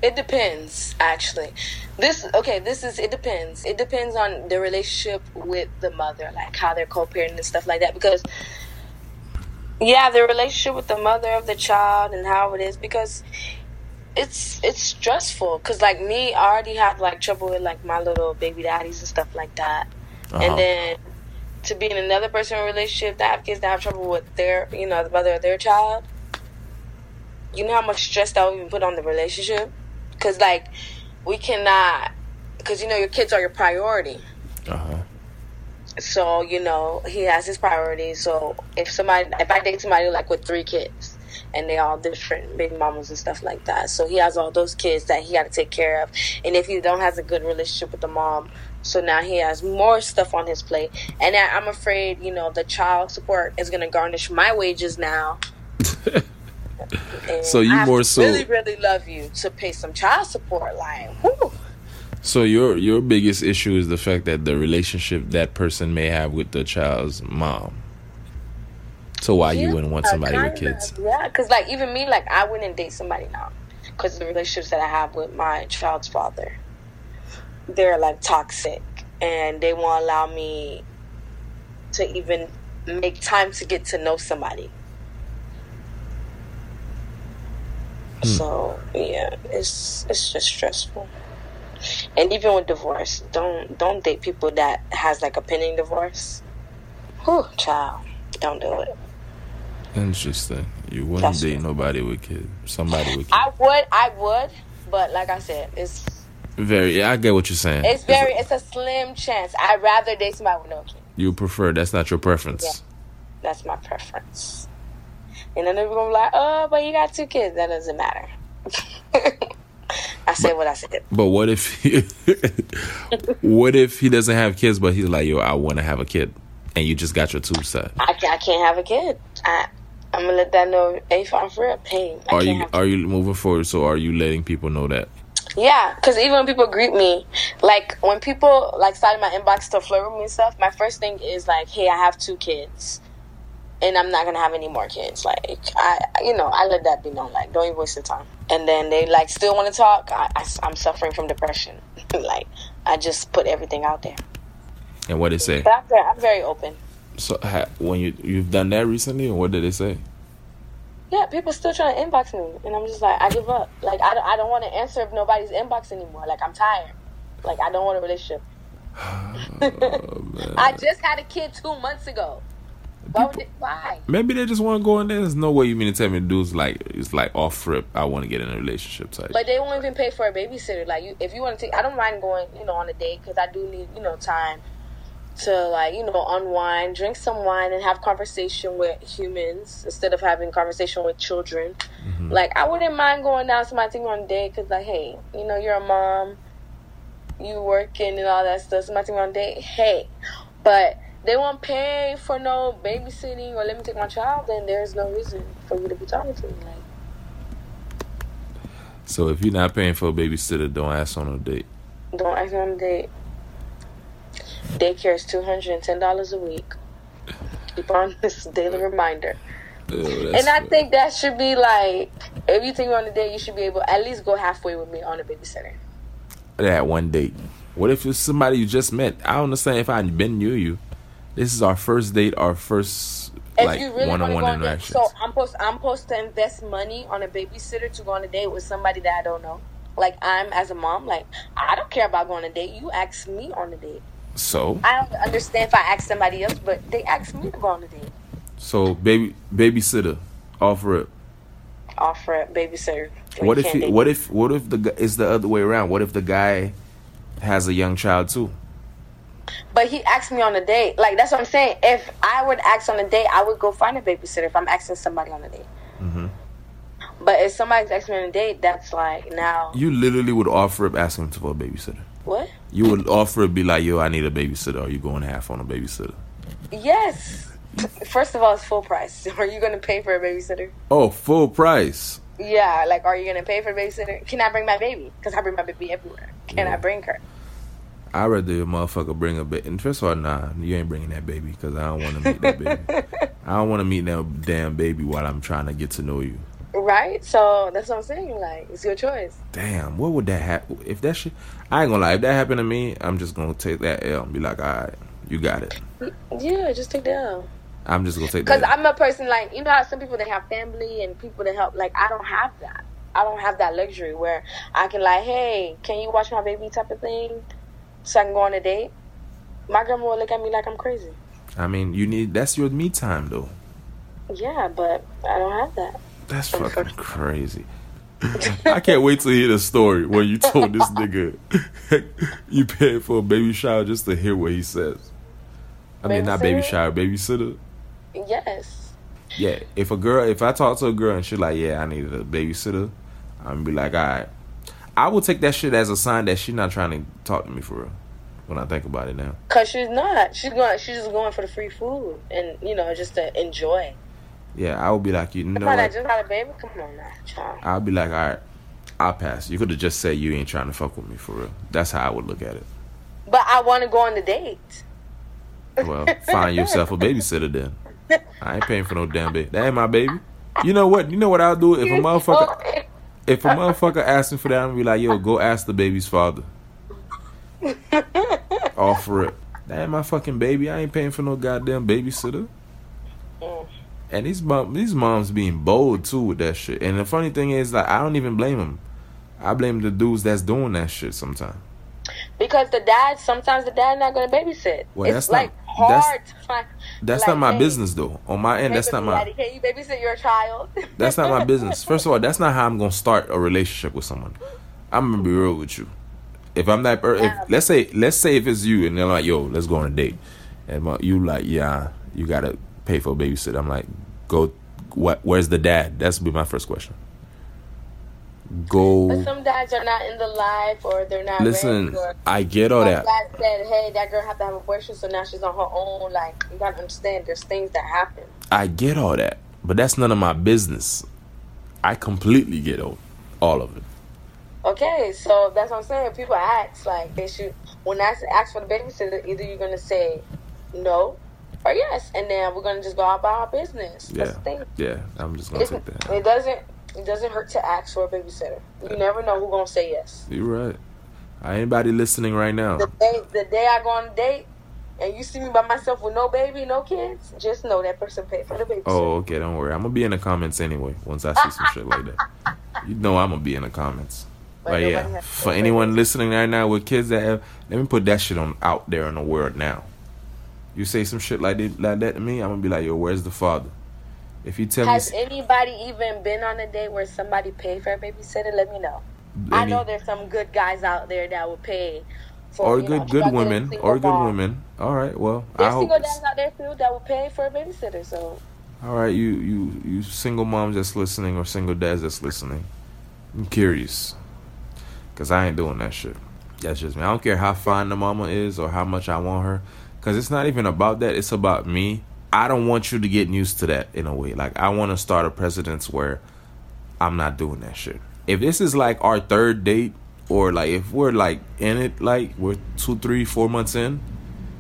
It depends, actually. This okay. This is it depends. It depends on the relationship with the mother, like how they're co-parenting and stuff like that. Because yeah, the relationship with the mother of the child and how it is because it's it's stressful. Because like me, I already have like trouble with like my little baby daddies and stuff like that, Uh-huh. and then to be in another person relationship that have kids that have trouble with their you know the mother of their child. You know how much stress that would even put on the relationship because like we cannot because you know your kids are your priority. Uh-huh. so you know he has his priorities so if somebody if i date somebody like with three kids and they all different baby mamas and stuff like that so he has all those kids that he got to take care of. And if he don't has a good relationship with the mom so now he has more stuff on his plate. And i'm afraid you know the child support is going to garnish my wages now And So you I more so- really really love you to pay some child support like whew. So your your biggest issue is the fact that the relationship that person may have with the child's mom. So why you wouldn't want uh, somebody with kinda, kids? Yeah, because like even me, like I wouldn't date somebody now because the relationships that I have with my child's father, they're like toxic, and they won't allow me to even make time to get to know somebody. Hmm. So yeah, it's it's just stressful. And even with divorce, don't don't date people that has like a pending divorce. Whew, child, don't do it. Interesting. You wouldn't That's date true. nobody with kids. Somebody with kids. I would, I would, but like I said, it's Very. Yeah, I get what you're saying. it's very, it's a slim chance. I'd rather date somebody with no kids. You prefer. That's not your preference. Yeah. That's my preference. And then they're gonna be like, "Oh, but you got two kids. That doesn't matter." I said what I said. But what if? He, what if he doesn't have kids, but he's like, yo, I want to have a kid, and you just got your tubes set? I can't, I can't have a kid. I, I'm gonna let that know. If I'm for real, pain. I Are you are you moving forward? So are you letting people know that? Yeah, because even when people greet me, like when people like in my inbox to flirt with me and stuff, my first thing is like, "Hey, I have two kids, and I'm not gonna have any more kids." Like, I, you know, I let that be known. Like, don't even waste your time. And then they like still want to talk. I, I, am suffering from depression. like, I just put everything out there. And what they say? But I'm very, I'm very open. So ha, when you you've done that recently, and what did they say? Yeah, people still trying to inbox me, and I'm just like, I give up. Like, I don't, I don't want to answer if nobody's inbox anymore. Like, I'm tired. Like, I don't want a relationship. Oh, I just had a kid two months ago. Why? Would it, why? Maybe they just want to go in there. There's no way you mean to tell me dudes like it's like off rip. I want to get in a relationship type. But they won't even pay for a babysitter. Like, you, if you want to take, I don't mind going, you know, on a date because I do need, you know, time to like, you know, unwind, drink some wine, and have conversation with humans instead of having conversation with children. Mm-hmm. Like, I wouldn't mind going down to my thing on a date because, like, hey, you know, you're a mom, you working and all that stuff. Somebody take me on a date, hey, but they won't pay for no babysitting or let me take my child. Then there's no reason for you to be talking to me. Like. So if you're not paying for a babysitter, don't ask on a date. Don't ask on a date. Daycare is two hundred and ten dollars a week. Keep on this daily reminder. Ew, And I fair. think that should be like if you take me on a date, you should be able at least go halfway with me on a babysitter. that one date. What if it's somebody you just met? I don't understand if I been knew you. This is our first date, our first If like really one-on-one go on a date, interactions. so I'm post I'm supposed to invest money on a babysitter to go on a date with somebody that I don't know. Like I'm as a mom, like I don't care about going on a date. You ask me on a date. So, I don't understand if I ask somebody else, but they ask me to go on a date. so baby babysitter, offer it. Offer a babysitter. What if he, what if what if the it's the other way around? What if the guy has a young child too? But he asked me on a date. Like that's what I'm saying. If I would ask on a date, I would go find a babysitter if I'm asking somebody on a date. Mhm. But if somebody's asking me on a date, that's like now You literally would offer up asking for a babysitter. what? You would offer it, be like, "Yo, I need a babysitter." Are you going half on a babysitter? Yes. First of all, it's full price. Are you gonna pay for a babysitter? Oh, full price. Yeah. Like, are you gonna pay for a babysitter? Can I bring my baby? Because I bring my baby everywhere. Can Yeah. I bring her? I'd rather a motherfucker bring a baby. And first of all, nah, you ain't bringing that baby because I don't want to meet that baby. I don't want to meet that damn baby while I'm trying to get to know you. Right? So that's what I'm saying. Like, it's your choice. Damn, what would that happen if that shit? I ain't gonna lie. If that happened to me, I'm just gonna take that L and be like, all right, you got it. Yeah, just take the L. I'm just gonna take Because that. I'm a person like you know how some people they have family and people that help. Like I don't have that. I don't have that luxury where I can like, hey, can you watch my baby type of thing, so I can go on a date. My grandma will look at me like I'm crazy. I mean, you need that's your me time though. Yeah, but I don't have that. That's fucking crazy. I can't wait to hear the story where you told this nigga you paid for a baby shower just to hear what he says. I mean, not baby shower, babysitter. Yes. Yeah, if a girl, if I talk to a girl and she like, yeah, I need a babysitter, I'm gonna be like, all right. I will take that shit as a sign that she's not trying to talk to me for real. When I think about it now, Cause she's not. She's going. She's just going for the free food and you know just to enjoy. yeah, I would be like, you know that just had a baby. Come on now, child. I'll be like, all right, I'll pass. You could have just said you ain't trying to fuck with me for real. That's how I would look at it. But I want to go on the date. Well, find yourself a babysitter then. I ain't paying for no damn baby. That ain't my baby. You know what? You know what I'll do if a motherfucker if a motherfucker asking for that, I'm gonna be like, yo, go ask the baby's father. Offer it. That ain't my fucking baby. I ain't paying for no goddamn babysitter. Mm. And these mom, these moms being bold too with that shit. And the funny thing is, like, I don't even blame them. I blame the dudes that's doing that shit sometimes. Because the dad, sometimes the dad not gonna babysit. Well, it's that's not- like hard to find. That's like, not my hey, business though. On my end, hey, that's not my. daddy, Can you babysit your child? That's not my business. First of all, that's not how I'm gonna start a relationship with someone. I'm gonna be real with you. If I'm that, per- if Yeah. let's say, let's say if it's you and they're like, "Yo, let's go on a date," and you like, "Yeah, you gotta pay for a babysitter." I'm like, "Go, what? Where's the dad?" That's be my first question. But some dads are not in the life, or they're not. Listen, or I get all that. dad said, "Hey, that girl have to have a boyfriend, so now she's on her own." Like you gotta understand, there's things that happen. I get all that, but that's none of my business. I completely get all, all of it. Okay, so that's what I'm saying. People ask like they should when I ask for the babysitter, either you're gonna say no or yes, and then we're gonna just go about our business. That's Yeah, the thing. yeah. I'm just gonna It's, take that. it doesn't it doesn't hurt to ask for a babysitter. You never know who's gonna say yes. You're right. Anybody listening right now? The day the day I go on a date and you see me by myself with no baby, no kids, just know that person paid for the babysitter. Oh, okay. Don't worry. I'm gonna be in the comments anyway. Once I see some shit like that, you know I'm gonna be in the comments. But But yeah, for anyone listening right now with kids that have, let me put that shit on out there in the world now. You say some shit like that, like that to me, I'm gonna be like, yo, where's the father? If you tell Has me, has anybody even been on a date where somebody paid for a babysitter? Let me know. I know there's some good guys out there that would pay for or you know, good good women, or good mom. women. All right, well, I There's hope. single dads out there too that will pay for a babysitter. So All right, you you you single moms that's listening or single dads that's listening. I'm curious, cause I ain't doing that shit. That's just me. I don't care how fine the mama is or how much I want her, cause it's not even about that. It's about me. I don't want you to get used to that in a way. Like I want to start a precedence where I'm not doing that shit. If this is like our third date, or like if we're like in it, like we're two, three, four months in,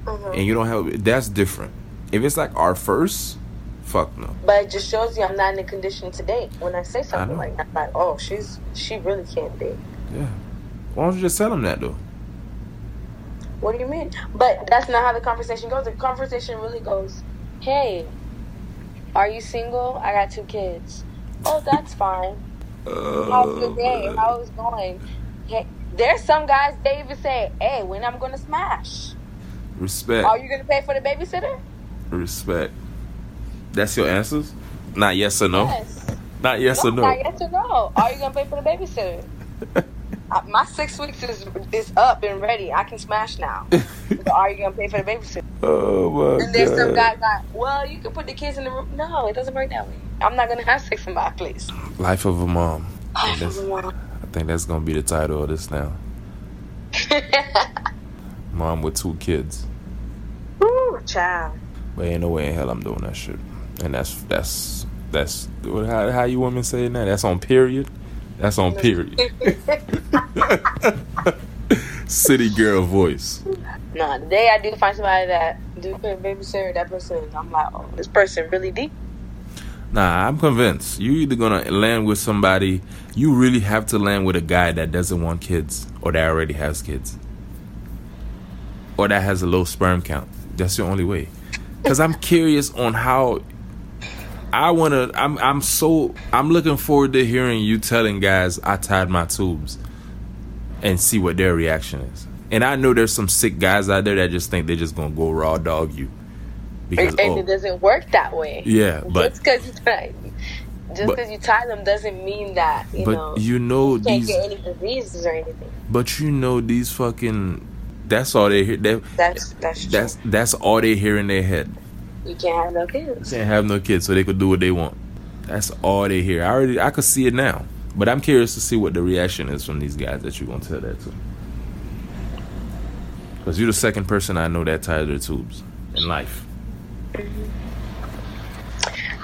mm-hmm. and you don't have, that's different. If it's like our first, fuck no. but it just shows you I'm not in a condition to date. When I say something know. like that, like, oh, she's she really can't date. Yeah. Why don't you just tell them that though? What do you mean? But that's not how the conversation goes. The conversation really goes, "Hey, are you single? I got two kids. Oh, that's fine. How's your oh, day? How's it going? Hey, there's some guys they even say, "Hey, when I'm gonna smash? Respect. Are you gonna pay for the babysitter?" Respect. That's your answers? Not yes or no? Yes. Not yes no, or no? Not yes or no. Are you gonna pay for the babysitter? My six weeks is is up and ready. I can smash now. so are you gonna pay for the babysitter? Oh my And there's some god. guys like, well, you can put the kids in the room. No, it doesn't work that way. I'm not gonna have sex in my place. Life of a mom. I think, that's, Ooh, I think that's gonna be the title of this now. Mom with two kids. Ooh, child. But ain't no way in hell I'm doing that shit. And that's that's that's what- how, how you women say it now? That's on period. That's on period. City girl voice. No, the day I do find somebody that do a babysitter, that person, I'm like, oh, this person really deep. Nah, I'm convinced. You either gonna land with somebody. You really have to land with a guy that doesn't want kids, or that already has kids, or that has a low sperm count. That's the only way. Because I'm curious on how. I wanna. I'm. I'm so. I'm looking forward to hearing you telling guys I tied my tubes, and see what their reaction is. And I know there's some sick guys out there that just think they're just gonna go raw dog you. Because, and, oh, it doesn't work that way. Yeah, but just because just because you tie them doesn't mean that you but know you know you these can't get any diseases or anything. But you know these fucking. That's all they hear. That, that's that's true. that's that's all they hear in their head. You can't have no kids. You can't have no kids, so they could do what they want. That's all they hear. I already I could see it now, but I'm curious to see what the reaction is from these guys that you're gonna tell that to. Because you're the second person I know that tied their tubes in life. Mm-hmm.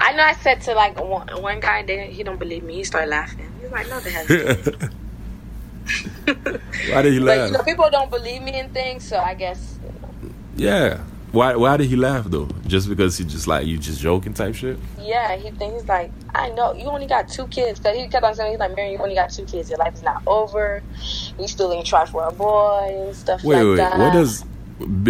I know I said to like one, one guy, then he don't believe me. He started laughing. He's like, "No, the hell." Why did he laugh? But you know, people don't believe me in things, so I guess. You know. Yeah. Why? Why did he laugh though? Just because he just like you just joking type shit? Yeah, he thinks he's like I know you only got two kids. Cause he kept on saying he's like, Mary, you only got two kids. Your life is not over. You still in try for a boy and stuff wait, like wait, that. What does?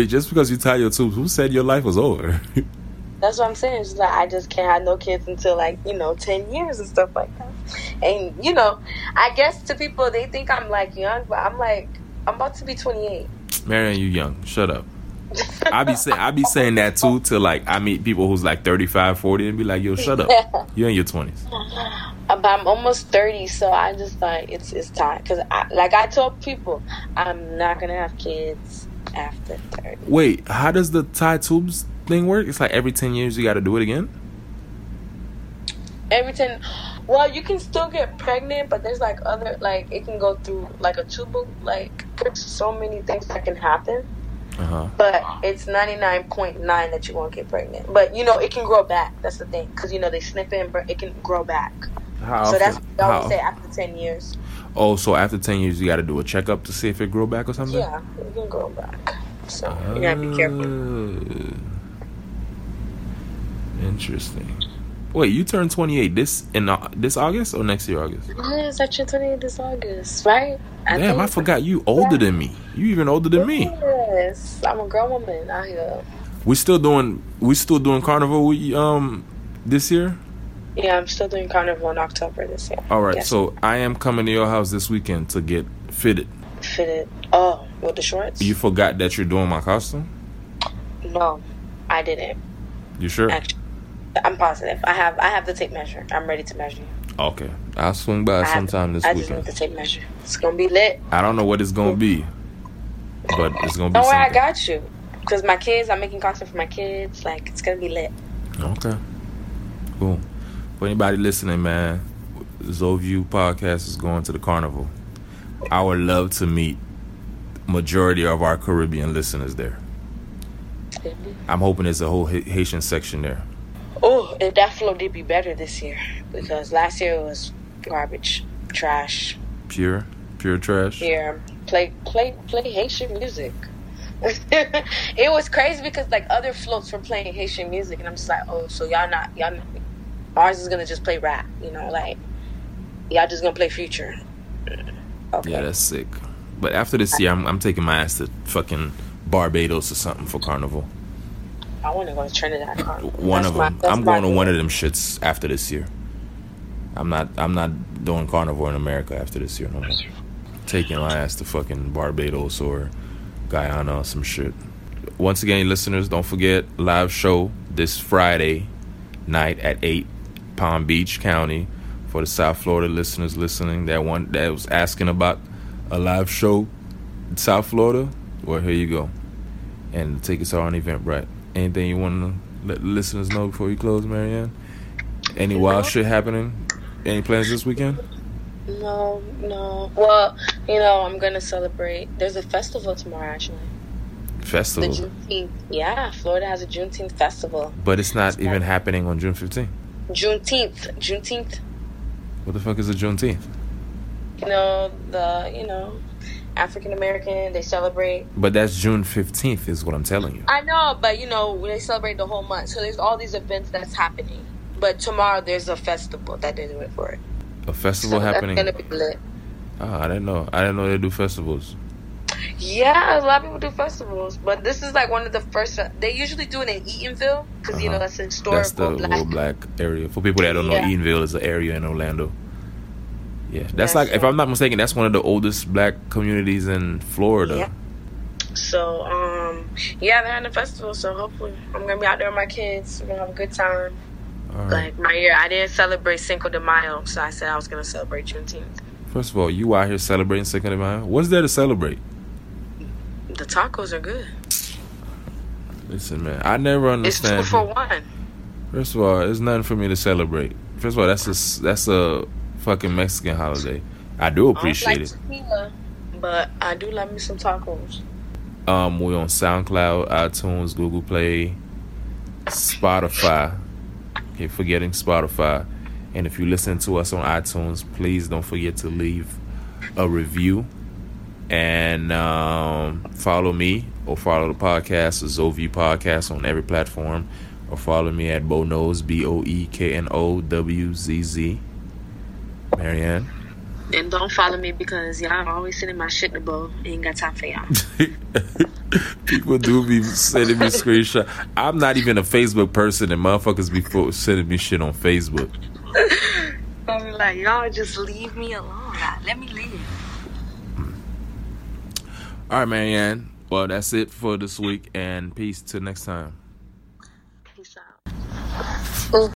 Just because you tie your tubes, who said your life was over? That's what I'm saying. It's like I just can't have no kids until like you know ten years and stuff like that. And you know, I guess to people they think I'm like young, but I'm like I'm about to be 28. Marion, you young. Shut up. I be saying I be saying that too to like I meet people who's like 35, 40 and be like, yo, shut up. You're in your twenties. But I'm almost 30, so I just like it's it's time because like I told people, I'm not gonna have kids after 30. Wait, how does the tie tubes thing work? It's like every 10 years you got to do it again. Every 10 well, you can still get pregnant, but there's like other like it can go through like a tube like there's so many things that can happen. Uh-huh. But it's 99.9 that you won't get pregnant. But you know, it can grow back. That's the thing. Because you know, they snip it and it can grow back. How so often? that's what I always How? say after 10 years. Oh, so after 10 years you got to do a checkup to see if it grow back or something? Yeah, it can grow back. So you gotta be careful. Uh, Interesting. Wait, you turned 28 this in uh, this August or next year August? Yes, I turned 28 this August, right? Damn, think- I forgot you older than me. You even older than me. Yes, I'm a grown woman out here. We still doing we still doing carnival we, um this year? Yeah, I'm still doing carnival in October this year. All right, Yes. so I am coming to your house this weekend to get fitted. fitted. Oh, with the shorts? You forgot that you're doing my costume? no, I didn't. You sure? Actually, I'm positive. I have I have the tape measure. I'm ready to measure. you. Okay. I'll swing by I have- sometime this I just need weekend. the tape measure. It's gonna be lit. I don't know what it's gonna be, but it's gonna be Don't worry, I got you. Cause my kids, I'm making costume for my kids. Like it's gonna be lit. Okay. Cool. For anybody listening, man, Zoview podcast is going to the carnival. I would love to meet majority of our Caribbean listeners there. I'm hoping there's a whole Haitian section there. Oh, if that flow did be better this year because last year it was garbage, trash. Pure, pure trash. Yeah, play play play Haitian music. it was crazy because like other floats were playing Haitian music, and I'm just like, oh, so y'all not y'all. Not, ours is gonna just play rap, you know, like y'all just gonna play future. Okay. Yeah, that's sick. But after this year, I'm, I'm taking my ass to fucking Barbados or something for carnival. I want to go to Trinidad. Carnival. One That's of my- them. that's I'm going to one of them shits after this year. I'm not. I'm not doing carnival in America after this year no more. Taking my ass to fucking Barbados or Guyana or some shit. Once again, listeners, don't forget live show this Friday night at eight, Palm Beach County. For the South Florida listeners listening, that one that was asking about a live show in South Florida. Well, here you go. And the tickets are on Eventbrite. Anything you want to let the listeners know before we close, Marianne? Any wild shit happening? Any plans this weekend? No, no. Well, you know, I'm gonna celebrate. There's a festival tomorrow, actually. The Festival. Juneteenth. Yeah, Florida has a Juneteenth festival. But it's not even happening on June 15th. Juneteenth. Juneteenth. What the fuck is a Juneteenth? You know the you know African American. They celebrate. But that's June 15th, is what I'm telling you. I know, but you know they celebrate the whole month. So there's all these events that's happening. But tomorrow there's a festival that they do it for it. A festival So happening. That's gonna be lit. Oh, I didn't know. I didn't know they do festivals. Yeah, a lot of people do festivals, but this is like one of the first. They usually do it in Eatonville because you know Uh-huh. that's a historical That's the black. black area. For people that don't know, Eatonville is an area in Orlando. Yeah, that's Yeah, like, if I'm not mistaken, that's one of the oldest black communities in Florida. Yeah. So um, yeah, they're having a festival. So hopefully, I'm gonna be out there with my kids. We're gonna have a good time. Right. Like my year, I didn't celebrate Cinco de Mayo, so I said I was gonna celebrate Juneteenth. First of all, you out here celebrating Cinco de Mayo. What's there to celebrate? The tacos are good. Listen, man, I never understand. It's two for one. First of all, it's nothing for me to celebrate. First of all, that's a that's a fucking Mexican holiday. I do I don't appreciate like it. tequila, but I do love me some tacos. Um, we're on SoundCloud, iTunes, Google Play, Spotify. Okay, forgetting Spotify. And if you listen to us on iTunes, please don't forget to leave a review and um, follow me or follow the podcast, the Zoview Podcast, on every platform, or follow me at Bo Knows, B O E K N O W Z Z. Marianne. And don't follow me because y'all always sending my shit to Bo. Ain't got time for y'all. People do be sending me screenshot. I'm not even a Facebook person, and motherfuckers be sending me shit on Facebook. I'm like, y'all just leave me alone. Let me live. All right, Marianne. Well, that's it for this week, and peace till next time.